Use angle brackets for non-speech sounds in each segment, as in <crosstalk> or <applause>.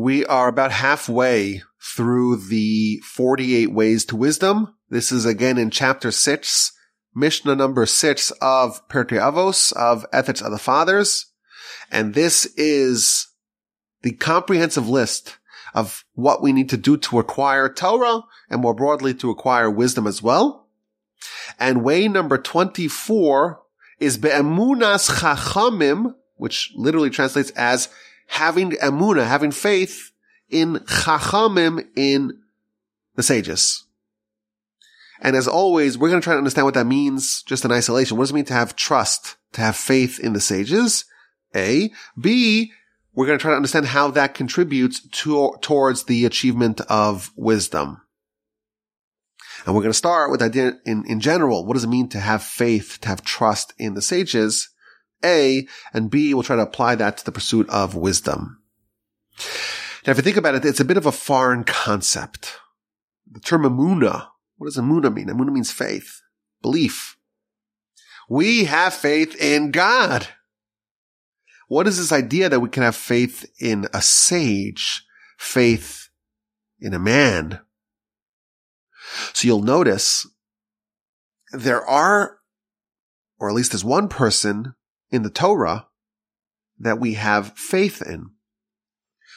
We are about halfway through the 48 ways to wisdom. This is again in chapter 6, Mishnah number 6 of Pirkei Avos, of Ethics of the Fathers. And this is the comprehensive list of what we need to do to acquire Torah and more broadly to acquire wisdom as well. And way number 24 is Be'emunas Chachamim, which literally translates as having emuna, having faith in Chachamim, in the sages. And as always, we're going to try to understand what that means just in isolation. What does it mean to have trust, to have faith in the sages? A. B. We're going to try to understand how that contributes to, towards the achievement of wisdom. And we're going to start with the idea in, in general. What does it mean to have faith, to have trust in the sages? A, and B, we'll try to apply that to the pursuit of wisdom. Now, if you think about it, it's a bit of a foreign concept. The term emuna, what does emuna mean? Emuna means faith, belief. We have faith in God. What is this idea that we can have faith in a sage, faith in a man? So you'll notice there are, or at least there's one person in the Torah that we have faith in.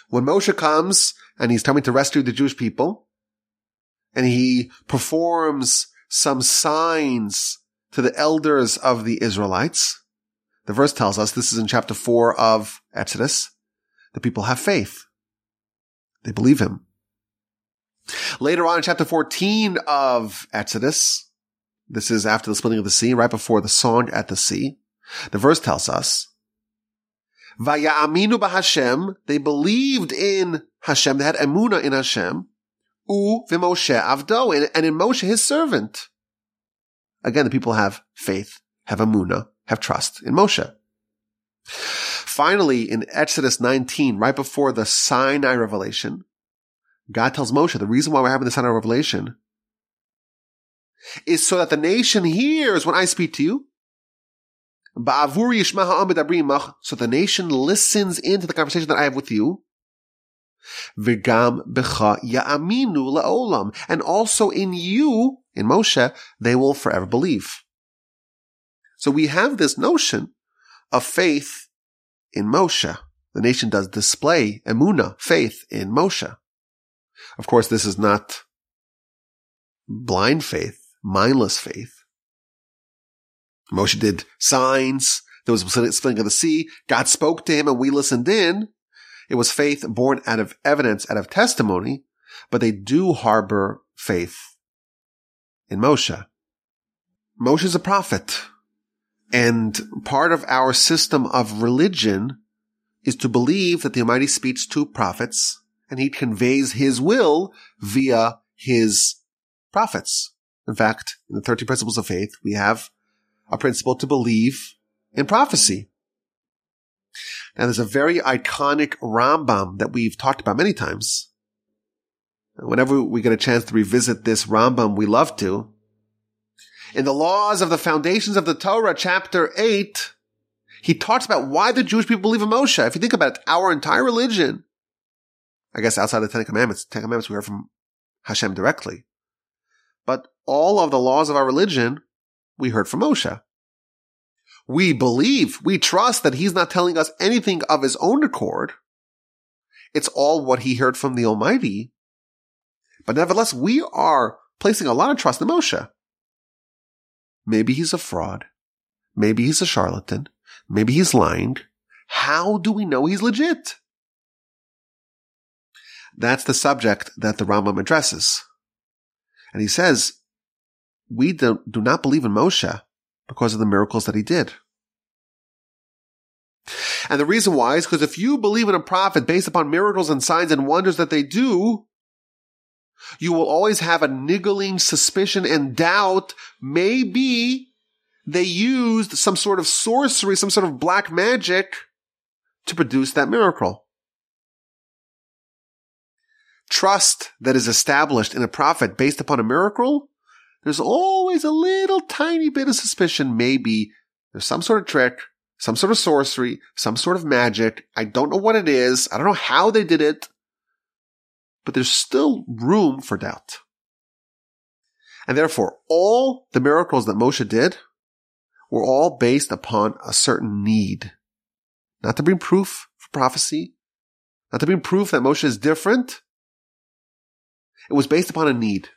When Moshe comes and he's coming to rescue the Jewish people and he performs some signs to the elders of the Israelites, the verse tells us, this is in chapter four of Exodus, the people have faith. They believe him. Later on in chapter 14 of Exodus, this is after the splitting of the sea, right before the song at the sea, the verse tells us, Vaya'aminu b'Hashem, they believed in Hashem, they had emuna in Hashem, u v'Moshe avdo, and in Moshe his servant. Again, the people have faith, have emuna, have trust in Moshe. Finally, in Exodus 19, right before the Sinai revelation, God tells Moshe the reason why we're having the Sinai revelation is so that the nation hears when I speak to you. So the nation listens into the conversation that I have with you. And also in you, in Moshe, they will forever believe. So we have this notion of faith in Moshe. The nation does display emuna, faith in Moshe. Of course, this is not blind faith, mindless faith. Moshe did signs. There was a splitting of the sea. God spoke to him and we listened in. It was faith born out of evidence, out of testimony, but they do harbor faith in Moshe. Moshe is a prophet. And part of our system of religion is to believe that the Almighty speaks to prophets and he conveys his will via his prophets. In fact, in the 13 principles of faith, we have a principle to believe in prophecy. Now there's a very iconic Rambam that we've talked about many times. Whenever we get a chance to revisit this Rambam, we love to in the laws of the foundations of the Torah, chapter 8, he talks about why the Jewish people believe in Moshe. If you think about it, our entire religion, I guess outside the Ten Commandments, Ten Commandments we heard from Hashem directly. But all of the laws of our religion, we heard from Moshe. We believe, we trust that he's not telling us anything of his own accord. It's all what he heard from the Almighty. But nevertheless, we are placing a lot of trust in Moshe. Maybe he's a fraud. Maybe he's a charlatan. Maybe he's lying. How do we know he's legit? That's the subject that the Rambam addresses. And he says, we do, do not believe in Moshe because of the miracles that he did. And the reason why is because if you believe in a prophet based upon miracles and signs and wonders that they do, you will always have a niggling suspicion and doubt. Maybe they used some sort of sorcery, some sort of black magic to produce that miracle. Trust that is established in a prophet based upon a miracle, there's always a little tiny bit of suspicion. Maybe there's some sort of trick, some sort of sorcery, some sort of magic. I don't know what it is. I don't know how they did it. but there's still room for doubt. And therefore, all the miracles that Moshe did were all based upon a certain need. Not to bring proof for prophecy, not to bring proof that Moshe is different. It was based upon a need.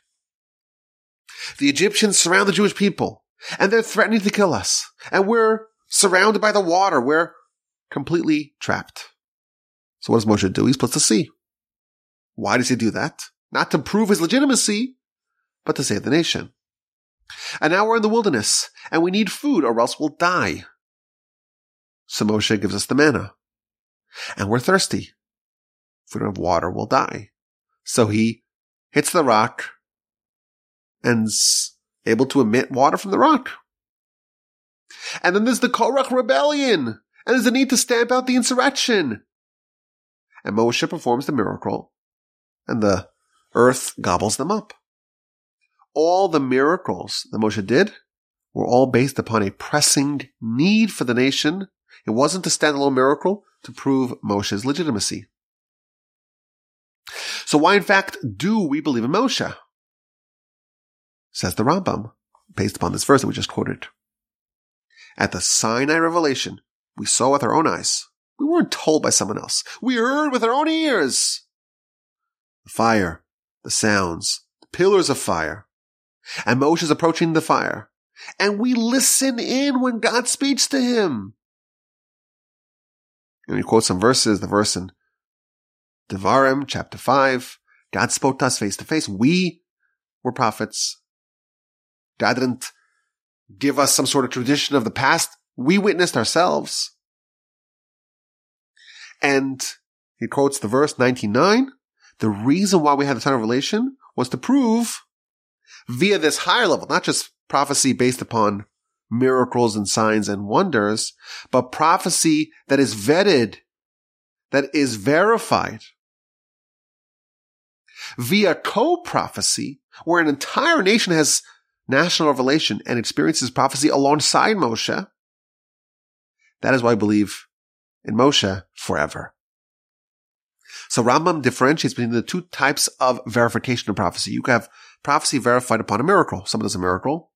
The Egyptians surround the Jewish people and they're threatening to kill us. And we're surrounded by the water. We're completely trapped. So what does Moshe do? He splits the sea. Why does he do that? Not to prove his legitimacy, but to save the nation. And now we're in the wilderness and we need food or else we'll die. So Moshe gives us the manna and we're thirsty. If we don't have water, we'll die. So he hits the rock and's able to emit water from the rock. And then there's the Korach rebellion, and there's the need to stamp out the insurrection. And Moshe performs the miracle, and the earth gobbles them up. All the miracles that Moshe did were all based upon a pressing need for the nation. It wasn't a standalone miracle to prove Moshe's legitimacy. So why in fact do we believe in Moshe? Says the Rambam, based upon this verse that we just quoted. At the Sinai revelation, we saw with our own eyes. We weren't told by someone else. We heard with our own ears. The fire, the sounds, the pillars of fire. And Moshe is approaching the fire. And we listen in when God speaks to him. And he quotes some verses, the verse in Devarim, chapter 5. God spoke to us face to face. We were prophets. Didn't give us some sort of tradition of the past. We witnessed ourselves. And he quotes the verse 99. The reason why we had the time of revelation was to prove via this higher level, not just prophecy based upon miracles and signs and wonders, but prophecy that is vetted, that is verified via co-prophecy, where an entire nation has national revelation and experiences prophecy alongside Moshe. That is why I believe in Moshe forever. So Rambam differentiates between the two types of verification of prophecy. You can have prophecy verified upon a miracle. Some Someone does a miracle,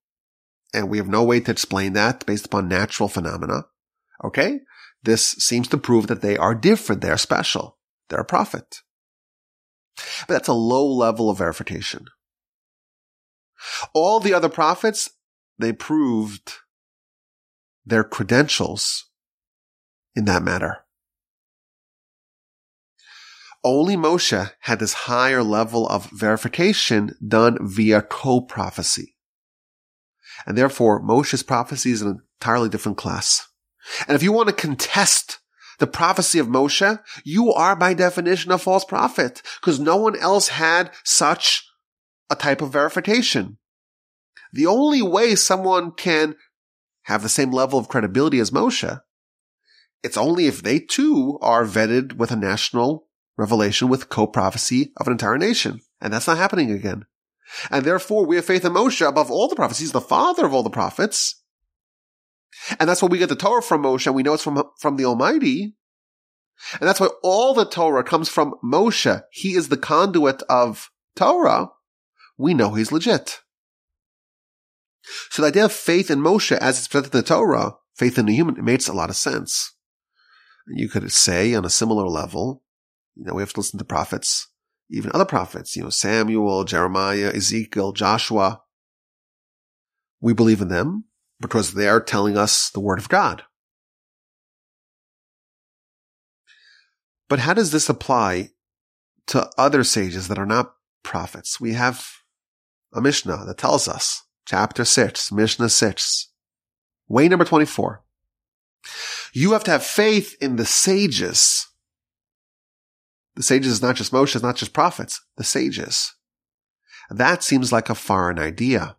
and we have no way to explain that based upon natural phenomena. Okay? This seems to prove that they are different. They are special. They're a prophet. But that's a low level of verification. All the other prophets, they proved their credentials in that matter. Only Moshe had this higher level of verification done via co-prophecy. And therefore, Moshe's prophecy is an entirely different class. And if you want to contest the prophecy of Moshe, you are by definition a false prophet because no one else had such a type of verification. The only way someone can have the same level of credibility as Moshe, it's only if they too are vetted with a national revelation with co-prophecy of an entire nation. And that's not happening again. And therefore we have faith in Moshe above all the prophets. He's the father of all the prophets. And that's why we get the Torah from Moshe. And we know it's from, from the Almighty. And that's why all the Torah comes from Moshe. He is the conduit of Torah we know he's legit. So the idea of faith in Moshe as it's presented in the Torah, faith in the human, makes a lot of sense. You could say on a similar level, you know, we have to listen to prophets, even other prophets, you know, Samuel, Jeremiah, Ezekiel, Joshua. We believe in them because they are telling us the word of God. But how does this apply to other sages that are not prophets? We have a Mishnah that tells us, chapter 6, Mishnah 6, way number 24. You have to have faith in the sages. The sages is not just Moshe, it's not just prophets, the sages. That seems like a foreign idea.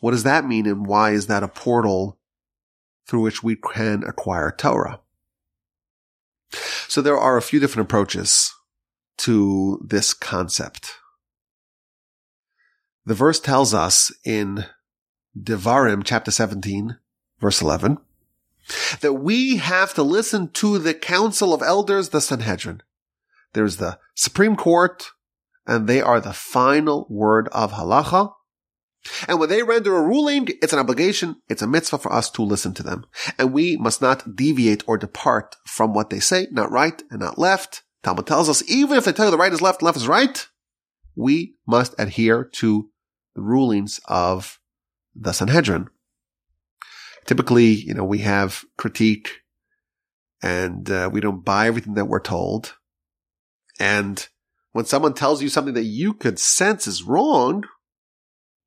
What does that mean and why is that a portal through which we can acquire Torah? So there are a few different approaches to this concept. The verse tells us in Devarim chapter 17 verse 11 that we have to listen to the council of elders, the Sanhedrin. There's the Supreme Court, and they are the final word of halacha. And when they render a ruling, it's an obligation, it's a mitzvah for us to listen to them. And we must not deviate or depart from what they say, not right and not left. Talmud tells us, even if they tell you the right is left left is right, we must adhere to the rulings of the Sanhedrin. Typically, you know, we have critique and uh, we don't buy everything that we're told. And when someone tells you something that you could sense is wrong,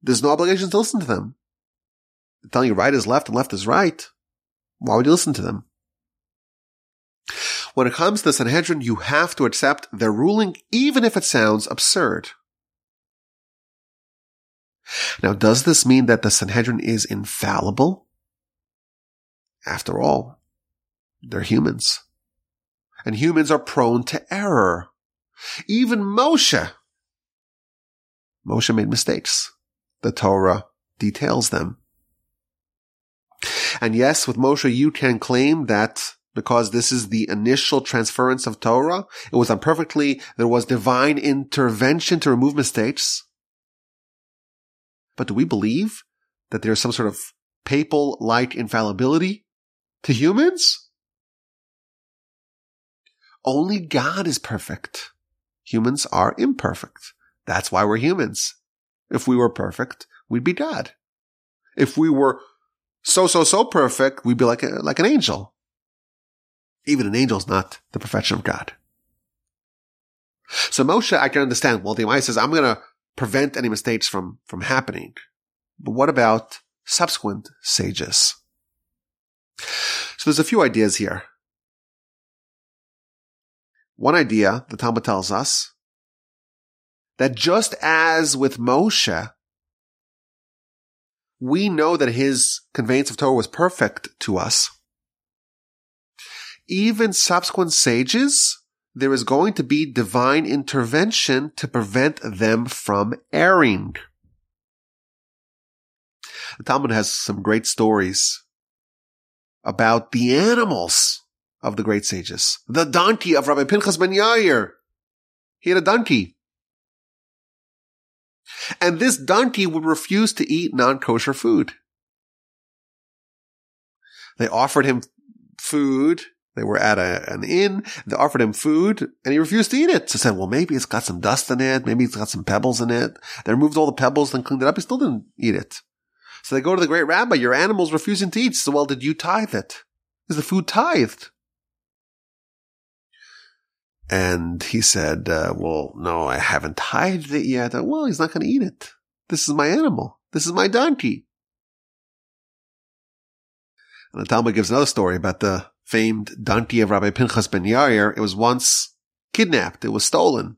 there's no obligation to listen to them. They're telling you right is left and left is right. Why would you listen to them? When it comes to the Sanhedrin, you have to accept their ruling, even if it sounds absurd. Now, does this mean that the Sanhedrin is infallible? After all, they're humans. And humans are prone to error. Even Moshe. Moshe made mistakes. The Torah details them. And yes, with Moshe, you can claim that because this is the initial transference of Torah, it was done perfectly. There was divine intervention to remove mistakes. But do we believe that there's some sort of papal like infallibility to humans? Only God is perfect. Humans are imperfect. That's why we're humans. If we were perfect, we'd be God. If we were so, so, so perfect, we'd be like, a, like an angel. Even an angel is not the perfection of God. So Moshe, I can understand. Well, the Amai says, I'm going to prevent any mistakes from, from happening. But what about subsequent sages? So there's a few ideas here. One idea, the Talmud tells us, that just as with Moshe, we know that his conveyance of Torah was perfect to us. Even subsequent sages, there is going to be divine intervention to prevent them from erring. The Talmud has some great stories about the animals of the great sages. The donkey of Rabbi Pinchas ben Yair. He had a donkey. And this donkey would refuse to eat non-kosher food. They offered him food. They were at a, an inn. They offered him food and he refused to eat it. So said, well, maybe it's got some dust in it. Maybe it's got some pebbles in it. They removed all the pebbles, then cleaned it up. He still didn't eat it. So they go to the great rabbi, your animal's refusing to eat. So, well, did you tithe it? Is the food tithed? And he said, uh, well, no, I haven't tithed it yet. Well, he's not going to eat it. This is my animal. This is my donkey. And the Talmud gives another story about the famed donkey of Rabbi Pinchas ben Yair. It was once kidnapped. It was stolen.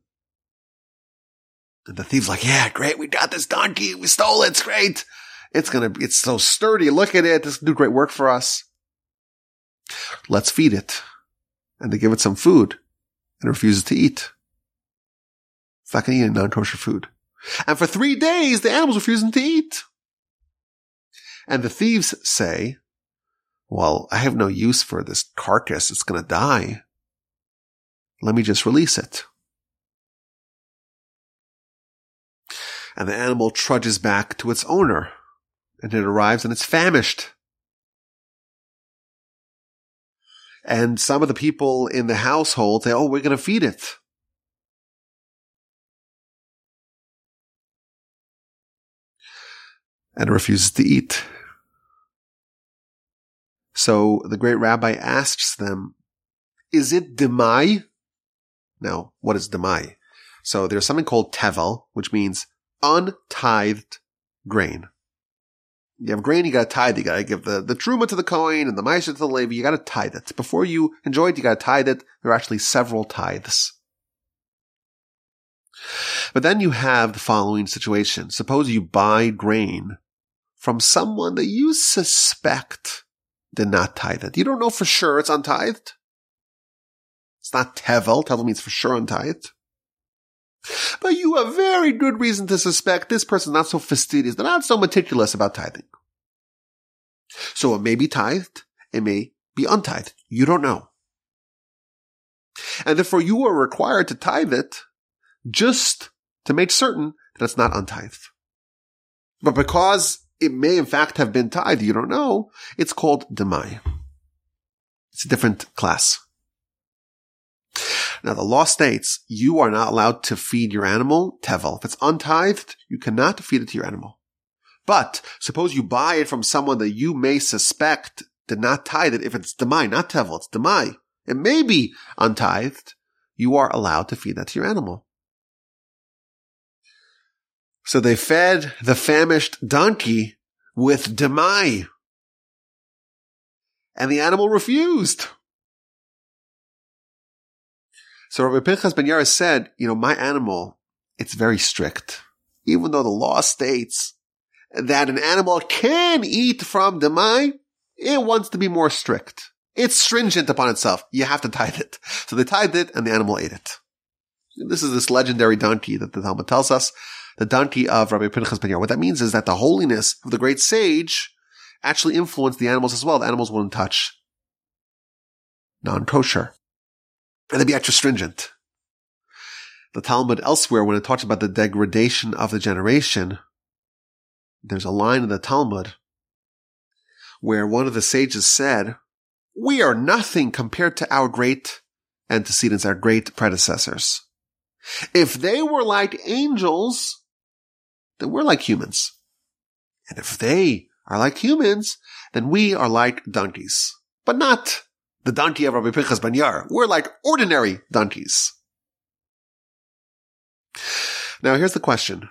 And the thief's like, yeah, great. We got this donkey. We stole it. It's great. It's going to be, it's so sturdy. Look at it. This will do great work for us. Let's feed it. And they give it some food and refuses to eat. It's not going to eat non-kosher food. And for three days, the animal's refusing to eat. And the thieves say, well, I have no use for this carcass. It's going to die. Let me just release it. And the animal trudges back to its owner and it arrives and it's famished. And some of the people in the household say, Oh, we're going to feed it. And it refuses to eat. So the great rabbi asks them, is it demai? Now, what is demai? So there's something called tevel, which means untithed grain you have grain, you gotta tithe, you gotta give the, the truma to the Kohen and the Maaser to the Levi, you gotta tithe it. Before you enjoy it, you gotta tithe it. There are actually several tithes. But then you have the following situation. Suppose you buy grain from someone that you suspect did not tithe it. You don't know for sure it's untithed. It's not tevel. Tevel means for sure untithed. But you have very good reason to suspect this person's not so fastidious. They're not so meticulous about tithing. So it may be tithed. It may be untithed. You don't know. And therefore you are required to tithe it just to make certain that it's not untithed. But because it may in fact have been tithed, you don't know, it's called demai. It's a different class. Now the law states you are not allowed to feed your animal tevel. If it's untithed, you cannot feed it to your animal. But suppose you buy it from someone that you may suspect did not tithe it. If it's demai, not tevel, it's demai. It may be untithed. You are allowed to feed that to your animal. So they fed the famished donkey with demai. And the animal refused. So Rabbi Pinchas Ben Yair said, you know, my animal, it's very strict. Even though the law states that an animal can eat from demai, it wants to be more strict. It's stringent upon itself. You have to tithe it. So they tithed it and the animal ate it. This is this legendary donkey that the Talmud tells us, the donkey of Rabbi Pinchas Ben Yair. What that means is that the holiness of the great sage actually influenced the animals as well. The animals wouldn't touch non-kosher. And they'd be extra stringent. The Talmud elsewhere, when it talks about the degradation of the generation, there's a line in the Talmud where one of the sages said, we are nothing compared to our great antecedents, our great predecessors. If they were like angels, then we're like humans. And if they are like humans, then we are like donkeys. But not the donkey of Rabbi Pinchas Ben Yair. We're like ordinary donkeys. Now here's the question.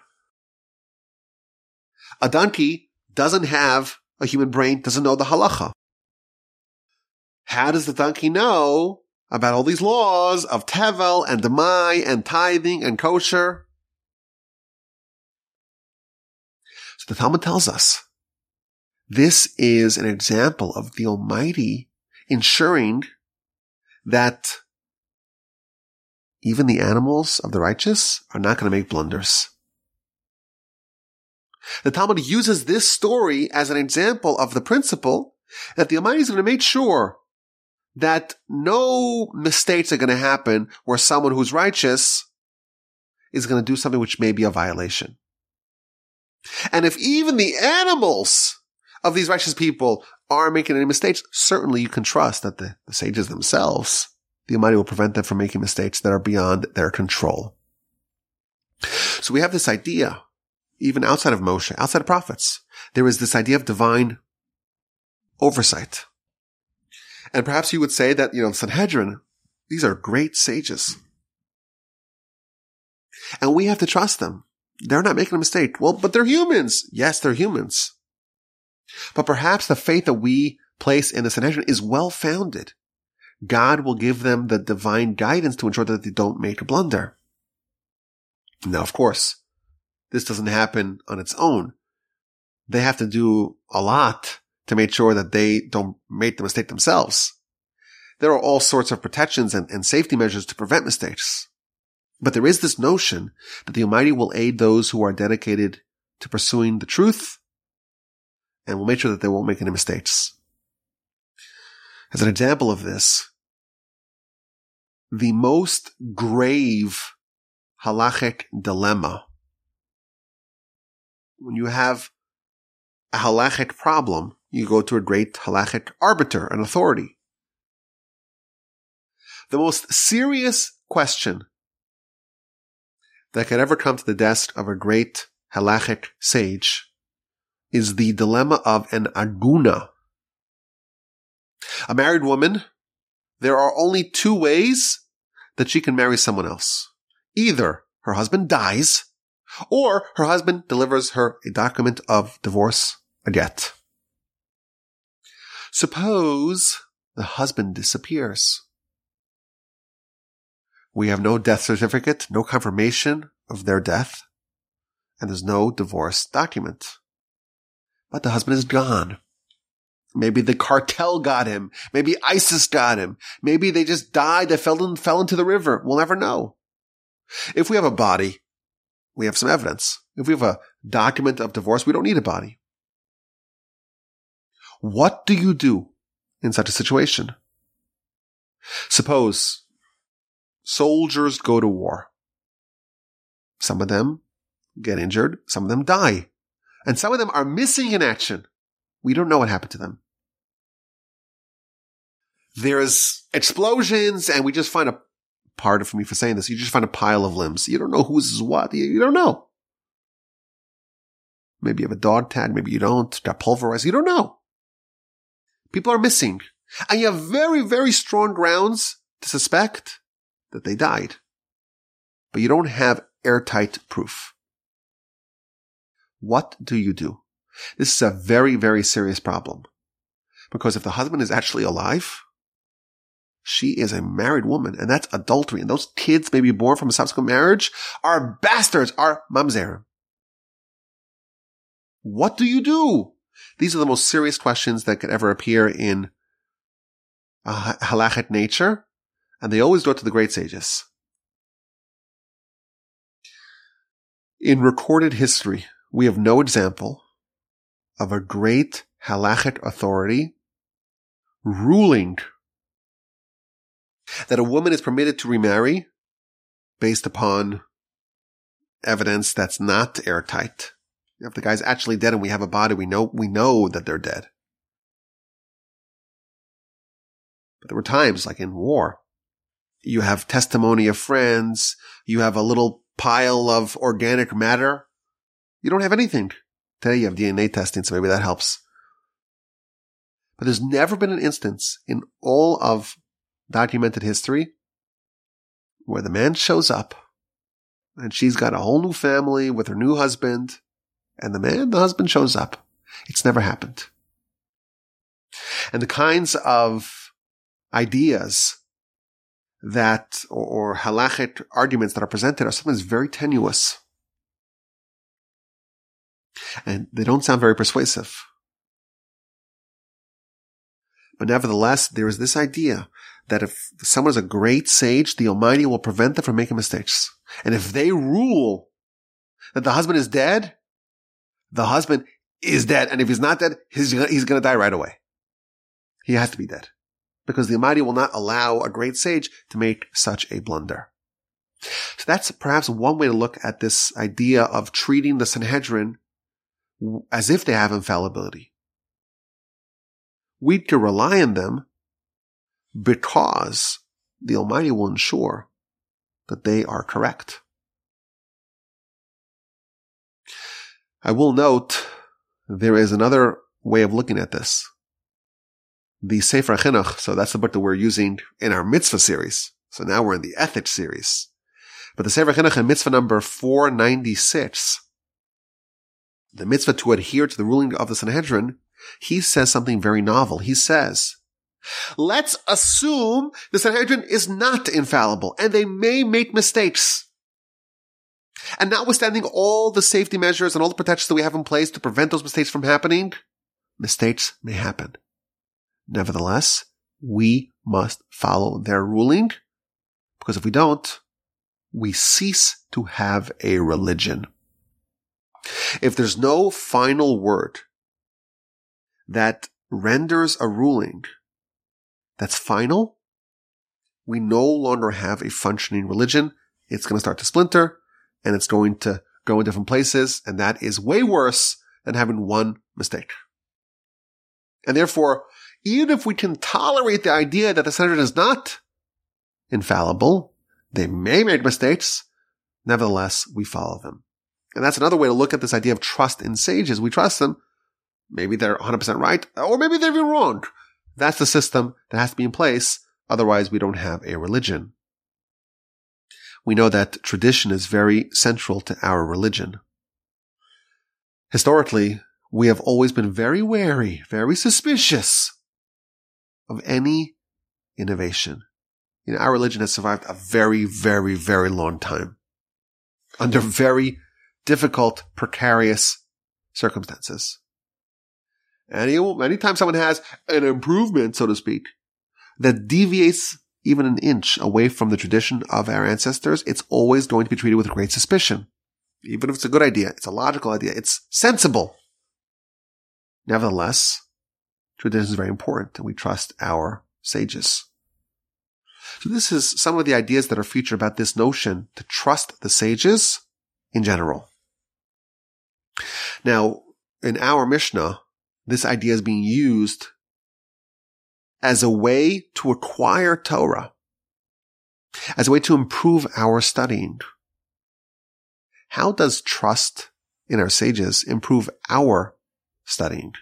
A donkey doesn't have a human brain, doesn't know the halacha. How does the donkey know about all these laws of tevel and demai and tithing and kosher? The Talmud tells us this is an example of the Almighty ensuring that even the animals of the righteous are not going to make blunders. The Talmud uses this story as an example of the principle that the Almighty is going to make sure that no mistakes are going to happen where someone who's righteous is going to do something which may be a violation. And if even the animals of these righteous people are making any mistakes, certainly you can trust that the, the sages themselves, the Almighty will prevent them from making mistakes that are beyond their control. So we have this idea, even outside of Moshe, outside of prophets, there is this idea of divine oversight. And perhaps you would say that, you know, Sanhedrin, these are great sages. And we have to trust them. They're not making a mistake. Well, but they're humans. Yes, they're humans. But perhaps the faith that we place in the Sanhedrin is well founded. God will give them the divine guidance to ensure that they don't make a blunder. Now, of course, this doesn't happen on its own. They have to do a lot to make sure that they don't make the mistake themselves. There are all sorts of protections and, and safety measures to prevent mistakes. But there is this notion that the Almighty will aid those who are dedicated to pursuing the truth and will make sure that they won't make any mistakes. As an example of this, the most grave halachic dilemma, when you have a halachic problem, you go to a great halachic arbiter, an authority. The most serious question that could ever come to the desk of a great halachic sage is the dilemma of an aguna. A married woman, there are only two ways that she can marry someone else. Either her husband dies, or her husband delivers her a document of divorce, a get. Suppose the husband disappears. We have no death certificate, no confirmation of their death, and there's no divorce document. But the husband is gone. Maybe the cartel got him. Maybe ISIS got him. Maybe they just died. They fell, in, fell into the river. We'll never know. If we have a body, we have some evidence. If we have a document of divorce, we don't need a body. What do you do in such a situation? Suppose soldiers go to war. Some of them get injured. Some of them die. And some of them are missing in action. We don't know what happened to them. There's explosions and we just find a pardon for me for saying this. You just find a pile of limbs. You don't know whose is what. You, you don't know. Maybe you have a dog tag. Maybe you don't. They're pulverized. You don't know. People are missing. And you have very, very strong grounds to suspect that they died. But you don't have airtight proof. What do you do? This is a very, very serious problem. Because if the husband is actually alive, she is a married woman, and that's adultery. And those kids may be born from a subsequent marriage are bastards, are mamzer. What do you do? These are the most serious questions that could ever appear in uh, halachic nature, and they always go to the great sages. In recorded history, we have no example of a great halachic authority ruling that a woman is permitted to remarry based upon evidence that's not airtight. If the guy's actually dead and we have a body, we know, we know that they're dead. But there were times like in war, you have testimony of friends, you have a little pile of organic matter you don't have anything. Today you have DNA testing, so maybe that helps. But there's never been an instance in all of documented history where the man shows up and she's got a whole new family with her new husband and the man, the husband shows up. It's never happened. And the kinds of ideas that or, or halachic arguments that are presented are sometimes very tenuous and they don't sound very persuasive. But nevertheless, there is this idea that if someone is a great sage, the Almighty will prevent them from making mistakes. And if they rule that the husband is dead, the husband is dead. And if he's not dead, he's, he's going to die right away. He has to be dead because the Almighty will not allow a great sage to make such a blunder. So that's perhaps one way to look at this idea of treating the Sanhedrin as if they have infallibility. We can rely on them because the Almighty will ensure that they are correct. I will note there is another way of looking at this. The Sefer Chinuch, so that's the book that we're using in our mitzvah series. So now we're in the ethics series. But the Sefer Chinuch in mitzvah number 496 the mitzvah to adhere to the ruling of the Sanhedrin, he says something very novel. He says, let's assume the Sanhedrin is not infallible and they may make mistakes. And notwithstanding all the safety measures and all the protections that we have in place to prevent those mistakes from happening, mistakes may happen. Nevertheless, we must follow their ruling because if we don't, we cease to have a religion. If there's no final word that renders a ruling that's final, we no longer have a functioning religion. It's going to start to splinter and it's going to go in different places. And that is way worse than having one mistake. And therefore, even if we can tolerate the idea that the Sanhedrin is not infallible, they may make mistakes. Nevertheless, we follow them. And that's another way to look at this idea of trust in sages. We trust them. Maybe they're 100% right, or maybe they're wrong. That's the system that has to be in place. Otherwise, we don't have a religion. We know that tradition is very central to our religion. Historically, we have always been very wary, very suspicious of any innovation. You know, our religion has survived a very, very, very long time under very difficult, precarious circumstances. Any, anytime someone has an improvement, so to speak, that deviates even an inch away from the tradition of our ancestors, it's always going to be treated with great suspicion. Even if it's a good idea, it's a logical idea, it's sensible. Nevertheless, tradition is very important and we trust our sages. So this is some of the ideas that are featured about this notion to trust the sages in general. Now, in our Mishnah, this idea is being used as a way to acquire Torah, as a way to improve our studying. How does trust in our sages improve our studying?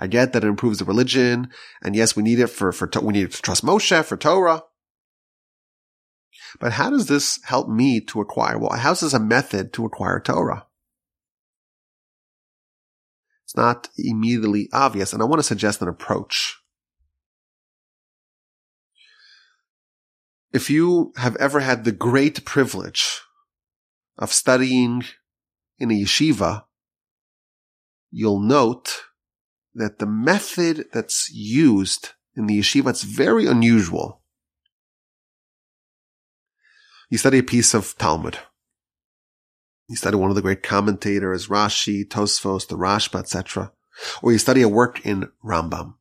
I get that it improves the religion, and yes, we need it for, for, we need to trust Moshe for Torah. But how does this help me to acquire? Well, how is this a method to acquire Torah? It's not immediately obvious, and I want to suggest an approach. If you have ever had the great privilege of studying in a yeshiva, you'll note that the method that's used in the yeshiva is very unusual. You study a piece of Talmud. You study one of the great commentators, Rashi, Tosfos, the Rashba, etc. Or you study a work in Rambam.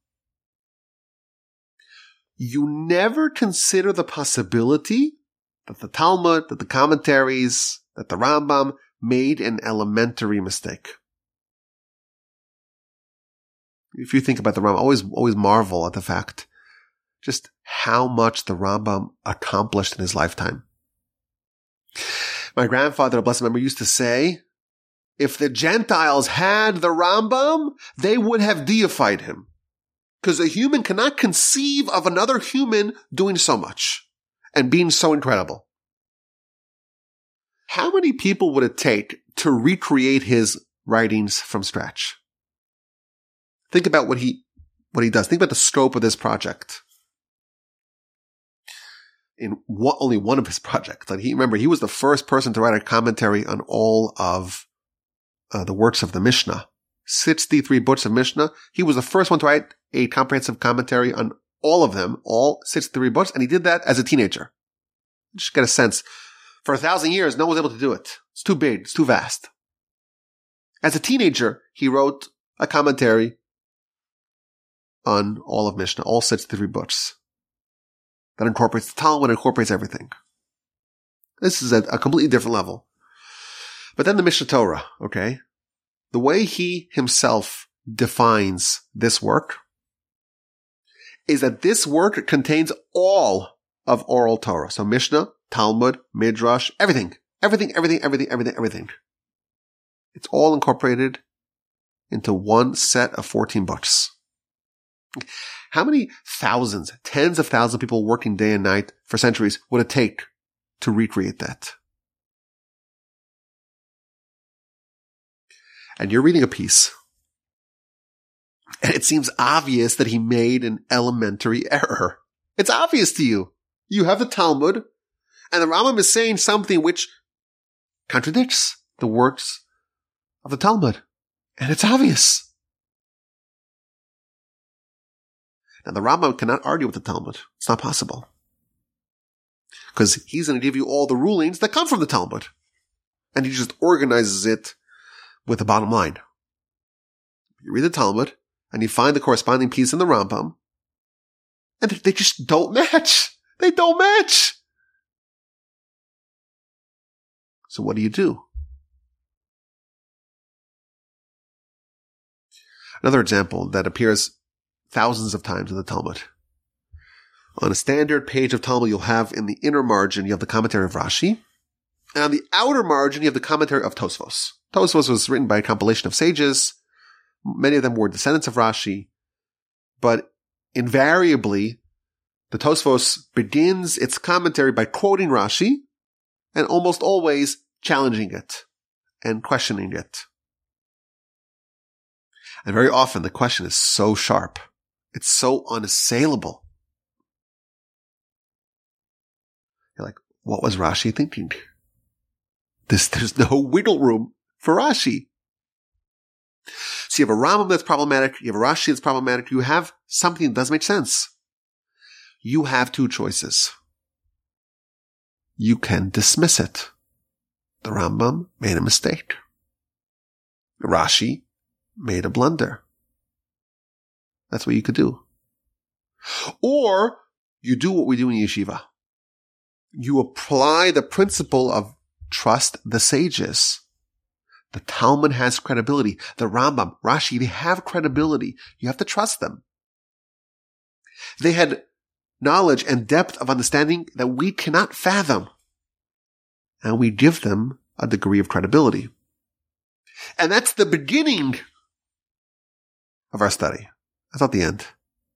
You never consider the possibility that the Talmud, that the commentaries, that the Rambam made an elementary mistake. If you think about the Rambam, always, always marvel at the fact just how much the Rambam accomplished in his lifetime. My grandfather, a blessed memory, used to say, if the Gentiles had the Rambam, they would have deified him. Because a human cannot conceive of another human doing so much and being so incredible. How many people would it take to recreate his writings from scratch? Think about what he, what he does. Think about the scope of this project in one, only one of his <laughs> projects. He remember he was the first person to write a commentary on all of uh, the works of the Mishnah. 63 books of Mishnah. He was the first one to write a comprehensive commentary on all of them, all 63 books, and he did that as a teenager. Just get a sense. For a thousand years, no one was able to do it. It's too big. It's too vast. As a teenager, he wrote a commentary on all of Mishnah, all 63 books that incorporates the Talmud, incorporates everything. This is at a completely different level. But then the Mishnah Torah, okay? The way he himself defines this work is that this work contains all of oral Torah. So Mishnah, Talmud, Midrash, everything, everything, everything, everything, everything, everything. It's all incorporated into one set of 14 books. How many thousands, tens of thousands of people working day and night for centuries would it take to recreate that? And you're reading a piece. And it seems obvious that he made an elementary error. It's obvious to you. You have the Talmud, and the Rambam is saying something which contradicts the works of the Talmud. And it's obvious. And the Rambam cannot argue with the Talmud. It's not possible. Because he's going to give you all the rulings that come from the Talmud. And he just organizes it with the bottom line. You read the Talmud and you find the corresponding piece in the Rambam and they just don't match. They don't match. So what do you do? Another example that appears thousands of times in the Talmud. On a standard page of Talmud, you'll have in the inner margin, you have the commentary of Rashi. And on the outer margin, you have the commentary of Tosfos. Tosfos was written by a compilation of sages. Many of them were descendants of Rashi. But invariably, the Tosfos begins its commentary by quoting Rashi and almost always challenging it and questioning it. And very often the question is so sharp it's so unassailable. You're like, what was Rashi thinking? This, there's no <laughs> wiggle room for Rashi. So you have a Rambam that's problematic, you have a Rashi that's problematic, you have something that doesn't make sense. You have two choices. You can dismiss it. The Rambam made a mistake. Rashi made a blunder. That's what you could do. Or you do what we do in yeshiva. You apply the principle of trust the sages. The Talmud has credibility. The Rambam, Rashi, they have credibility. You have to trust them. They had knowledge and depth of understanding that we cannot fathom. And we give them a degree of credibility. And that's the beginning of our study. That's not the end.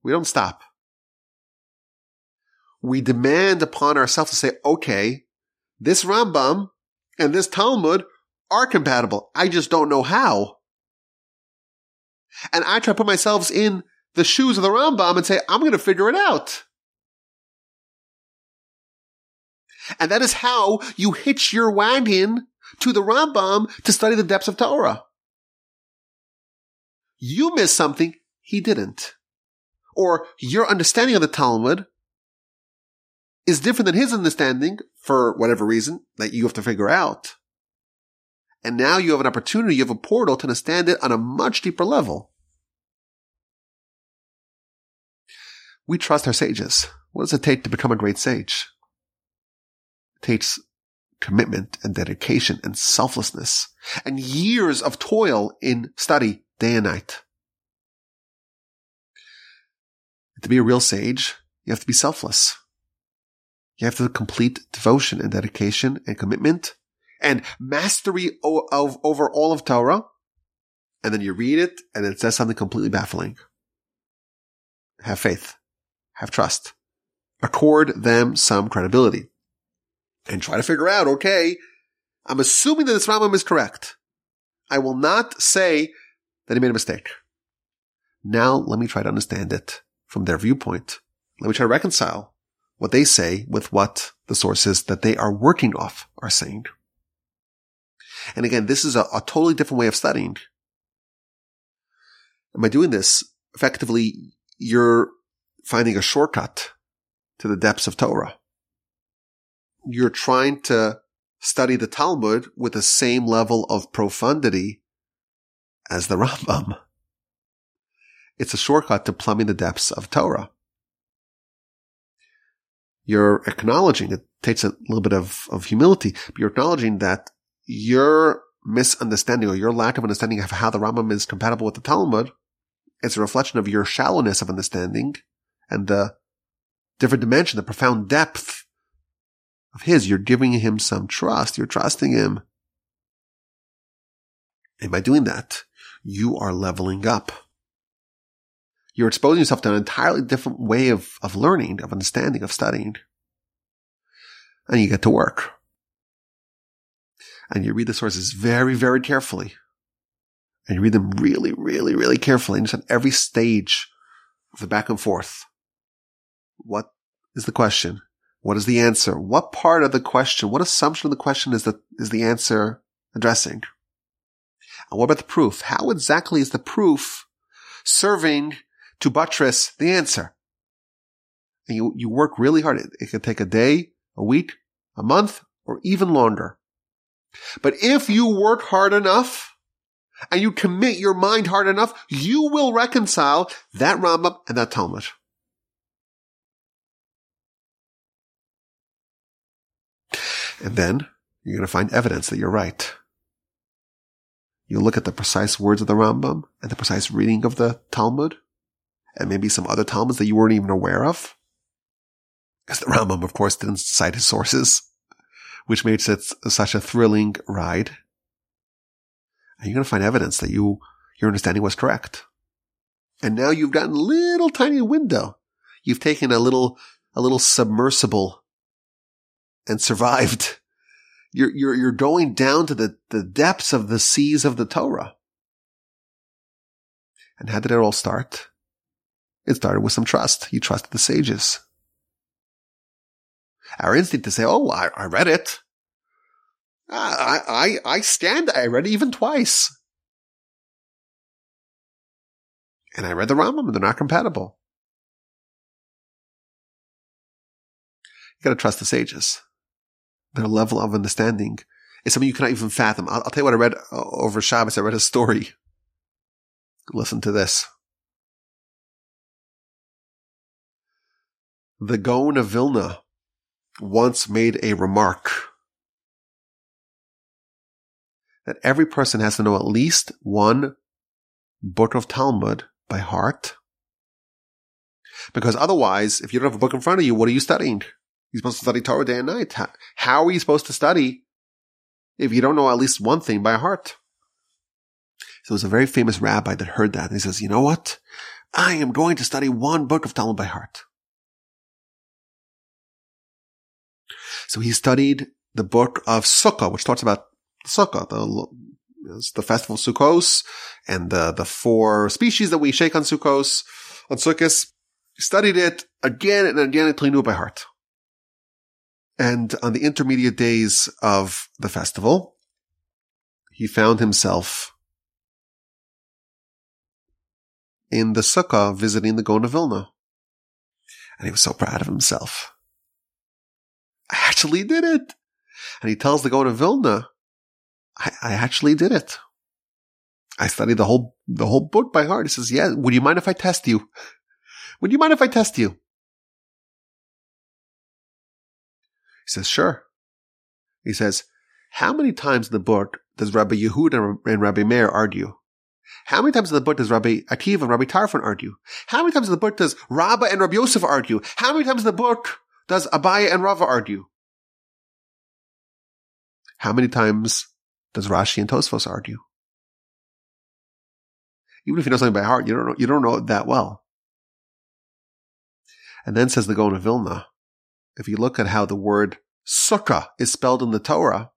We don't stop. We demand upon ourselves to say, okay, this Rambam and this Talmud are compatible. I just don't know how. And I try to put myself in the shoes of the Rambam and say, I'm going to figure it out. And that is how you hitch your wagon to the Rambam to study the depths of Torah. You miss something, he didn't. Or your understanding of the Talmud is different than his understanding for whatever reason that you have to figure out. And now you have an opportunity, you have a portal to understand it on a much deeper level. We trust our sages. What does it take to become a great sage? It takes commitment and dedication and selflessness and years of toil in study day and night. To be a real sage, you have to be selfless. You have to complete devotion and dedication and commitment and mastery of, over all of Torah. And then you read it and it says something completely baffling. Have faith. Have trust. Accord them some credibility. And try to figure out, okay, I'm assuming that this Rambam is correct. I will not say that he made a mistake. Now let me try to understand it from their viewpoint. Let me try to reconcile what they say with what the sources that they are working off are saying. And again, this is a, a totally different way of studying. And by doing this, effectively, you're finding a shortcut to the depths of Torah. You're trying to study the Talmud with the same level of profundity as the Rambam. It's a shortcut to plumbing the depths of Torah. You're acknowledging, it takes a little bit of, of humility, but you're acknowledging that your misunderstanding or your lack of understanding of how the Rambam is compatible with the Talmud is a reflection of your shallowness of understanding and the different dimension, the profound depth of his. You're giving him some trust. You're trusting him. And by doing that, you are leveling up. You're exposing yourself to an entirely different way of, of learning, of understanding, of studying. And you get to work and you read the sources very, very carefully. And you read them really, really, really carefully. And just at every stage of the back and forth. What is the question? What is the answer? What part of the question, what assumption of the question is the, is the answer addressing? And what about the proof? How exactly is the proof serving to buttress the answer? And you, you work really hard. It, it can take a day, a week, a month, or even longer. But if you work hard enough and you commit your mind hard enough, you will reconcile that Rambam and that Talmud. And then you're going to find evidence that you're right. You look at the precise words of the Rambam and the precise reading of the Talmud and maybe some other Talmuds that you weren't even aware of. Because the Rambam, of course, didn't cite his sources which makes it such a thrilling ride. And you're going to find evidence that you, your understanding was correct. And now you've gotten a little tiny window. You've taken a little, a little submersible and survived. You're, you're, you're going down to the, the depths of the seas of the Torah. And how did it all start? It started with some trust. You trusted the sages. Our instinct to say, "Oh, I, I read it. I, I I stand. I read it even twice, and I read the Rambam, and they're not compatible." You got to trust the sages. Their level of understanding is something you cannot even fathom. I'll, I'll tell you what I read uh, over Shabbos. I read a story. Listen to this. The Gaon of Vilna once made a remark that every person has to know at least one book of Talmud by heart. Because otherwise, if you don't have a book in front of you, what are you studying? You're supposed to study Torah day and night. How are you supposed to study if you don't know at least one thing by heart? So was a very famous rabbi that heard that. And he says, you know what? I am going to study one book of Talmud by heart. So he studied the book of Sukkah, which talks about Sukkah, the, the festival of Sukkos, and the, the four species that we shake on Sukkos, on Sukkot. Studied it again and again until he knew it by heart. And on the intermediate days of the festival, he found himself in the sukkah visiting the Gaon of Vilna. And he was so proud of himself. I actually did it. And he tells the Gaon of Vilna, I, I actually did it. I studied the whole, the whole book by heart. He says, yeah, would you mind if I test you? Would you mind if I test you? He says, sure. He says, how many times in the book does Rabbi Yehuda and Rabbi Meir argue? How many times in the book does Rabbi Akiva and Rabbi Tarfon argue? How many times in the book does Rabbah and Rabbi Yosef argue? How many times in the book does Abaye and Rava argue? How many times does Rashi and Tosfos argue? Even if you know something by heart, you don't know, you don't know it that well. And then says the Gaon of Vilna, if you look at how the word sukkah is spelled in the Torah,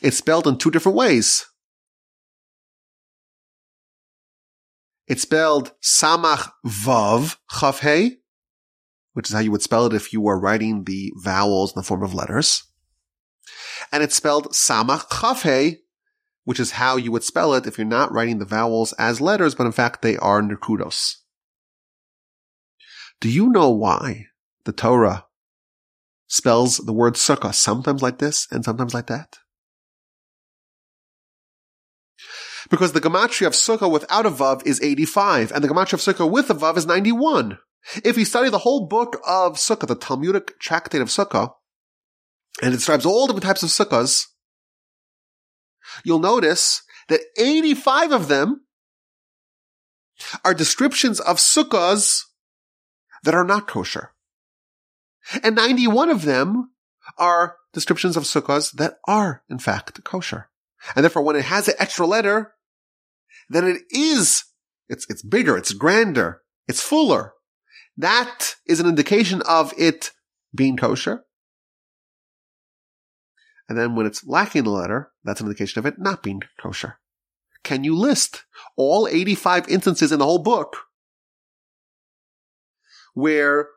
it's spelled in two different ways. It's spelled samach vav chaf which is how you would spell it if you were writing the vowels in the form of letters. And it's spelled samach chaf which is how you would spell it if you're not writing the vowels as letters, but in fact they are nekudos. Do you know why the Torah spells the word sukkah sometimes like this and sometimes like that? Because the gematria of sukkah without a vav is 85, and the gematria of sukkah with a vav is 91. If you study the whole book of sukkah, the Talmudic tractate of sukkah, and it describes all different types of sukkahs, you'll notice that 85 of them are descriptions of sukkahs that are not kosher. And 91 of them are descriptions of sukkahs that are, in fact, kosher. And therefore, when it has an extra letter, then it is, it's, it's bigger, it's grander, it's fuller. That is an indication of it being kosher. And then when it's lacking the letter, that's an indication of it not being kosher. Can you list all 85 instances in the whole book where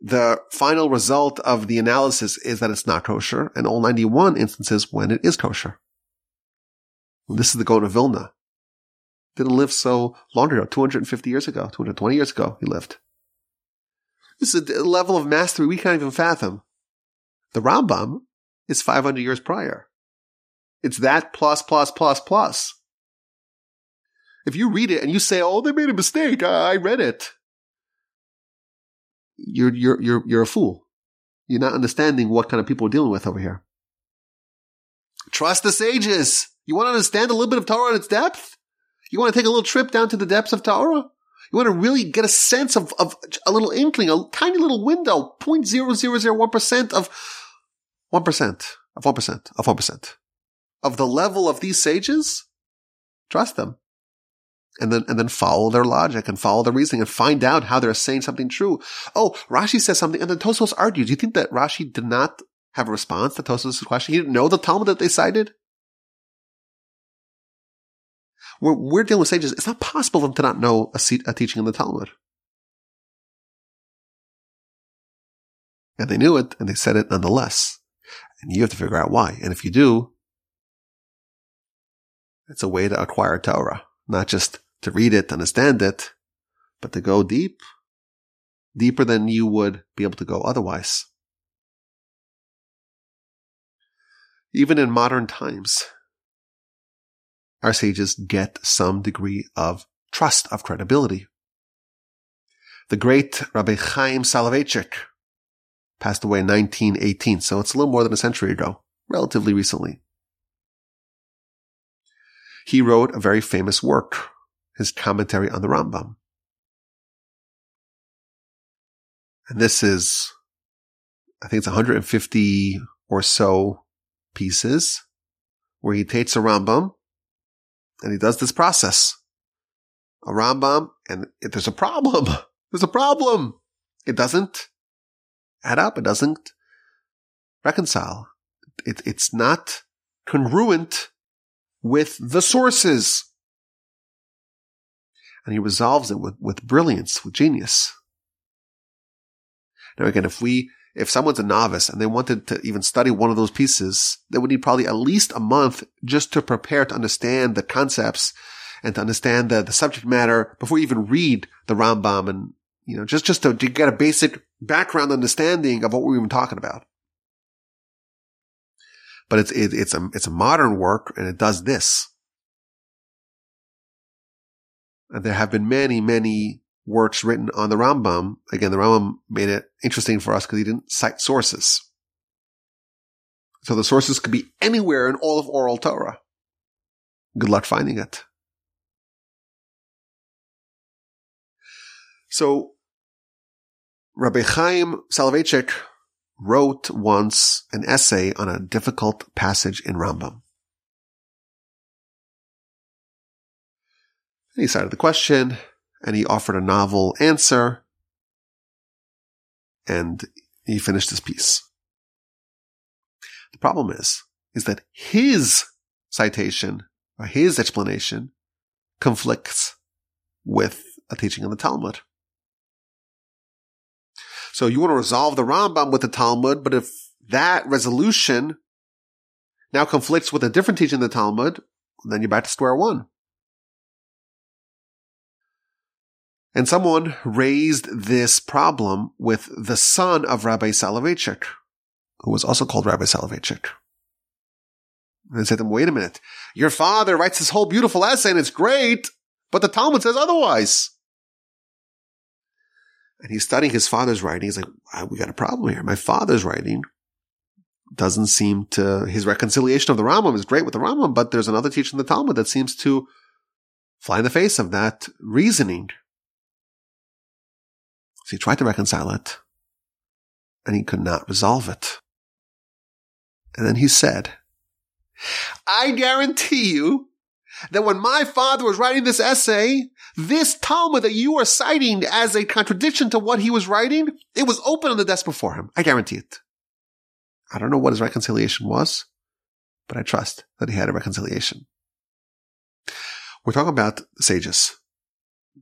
the final result of the analysis is that it's not kosher and all 91 instances when it is kosher? This is the Gaon of Vilna. Didn't live so long ago, 250 years ago, 220 years ago, he lived. This is a level of mastery we can't even fathom. The Rambam is 500 years prior. It's that plus, plus, plus, plus. If you read it and you say, "Oh, they made a mistake," I read it. You're you're you're you're a fool. You're not understanding what kind of people we're dealing with over here. Trust the sages. You want to understand a little bit of Torah in its depth? You want to take a little trip down to the depths of Torah? You want to really get a sense of, of a little inkling, a tiny little window, 0.0001% of 1% of 1% of 1% of the level of these sages? Trust them. And then, and then follow their logic and follow their reasoning and find out how they're saying something true. Oh, Rashi says something and then Tosfos argues. Do you think that Rashi did not have a response to Tosfos' question? He didn't know the Talmud that they cited? When we're dealing with sages, it's not possible for them to not know a, a teaching in the Talmud. And they knew it, and they said it nonetheless. And you have to figure out why. And if you do, it's a way to acquire Torah, not just to read it, understand it, but to go deep, deeper than you would be able to go otherwise. Even in modern times, our sages get some degree of trust, of credibility. The great Rabbi Chaim Soloveitchik passed away in 1918, so it's a little more than a century ago, relatively recently. He wrote a very famous work, his commentary on the Rambam. And this is, I think it's 150 or so pieces where he takes a Rambam and he does this process. A Rambam, and if there's a problem, <laughs> there's a problem. It doesn't add up. It doesn't reconcile. It, it's not congruent with the sources. And he resolves it with, with brilliance, with genius. Now again, if we, if someone's a novice and they wanted to even study one of those pieces, they would need probably at least a month just to prepare to understand the concepts and to understand the, the subject matter before you even read the Rambam and, you know, just, just to, to get a basic background understanding of what we're even talking about. But it's, it, it's a, it's a modern work and it does this. And there have been many, many works written on the Rambam. Again, the Rambam made it interesting for us because he didn't cite sources. So the sources could be anywhere in all of oral Torah. Good luck finding it. So Rabbi Chaim Soloveitchik wrote once an essay on a difficult passage in Rambam. And he cited the question, and he offered a novel answer, and he finished his piece. The problem is, is that his citation or his explanation conflicts with a teaching in the Talmud. So you want to resolve the Rambam with the Talmud, but if that resolution now conflicts with a different teaching in the Talmud, then you're back to square one. And someone raised this problem with the son of Rabbi Soloveitchik, who was also called Rabbi Soloveitchik. And said to him, wait a minute. Your father writes this whole beautiful essay and it's great, but the Talmud says otherwise. And he's studying his father's writing. He's like, ah, we got a problem here. My father's writing doesn't seem to, his reconciliation of the Rambam is great with the Rambam, but there's another teaching in the Talmud that seems to fly in the face of that reasoning. So he tried to reconcile it and he could not resolve it. And then he said, I guarantee you that when my father was writing this essay, this Talmud that you are citing as a contradiction to what he was writing, it was open on the desk before him. I guarantee it. I don't know what his reconciliation was, but I trust that he had a reconciliation. We're talking about sages.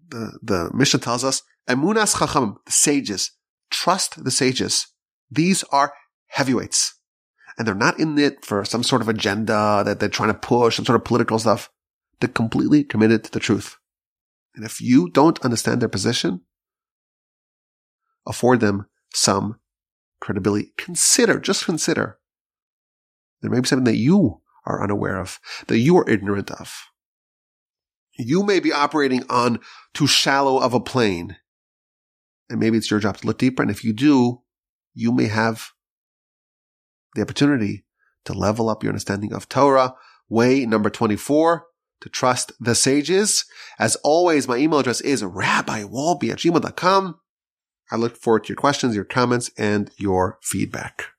The, the Mishnah tells us Emunas Chacham, the sages, trust the sages. These are heavyweights. And they're not in it for some sort of agenda that they're trying to push, some sort of political stuff. They're completely committed to the truth. And if you don't understand their position, afford them some credibility. Consider, just consider. There may be something that you are unaware of, that you are ignorant of. You may be operating on too shallow of a plane and maybe it's your job to look deeper. And if you do, you may have the opportunity to level up your understanding of Torah. Way number 24, to trust the sages. As always, my email address is rabbiwolbe at gmail.com. I look forward to your questions, your comments, and your feedback.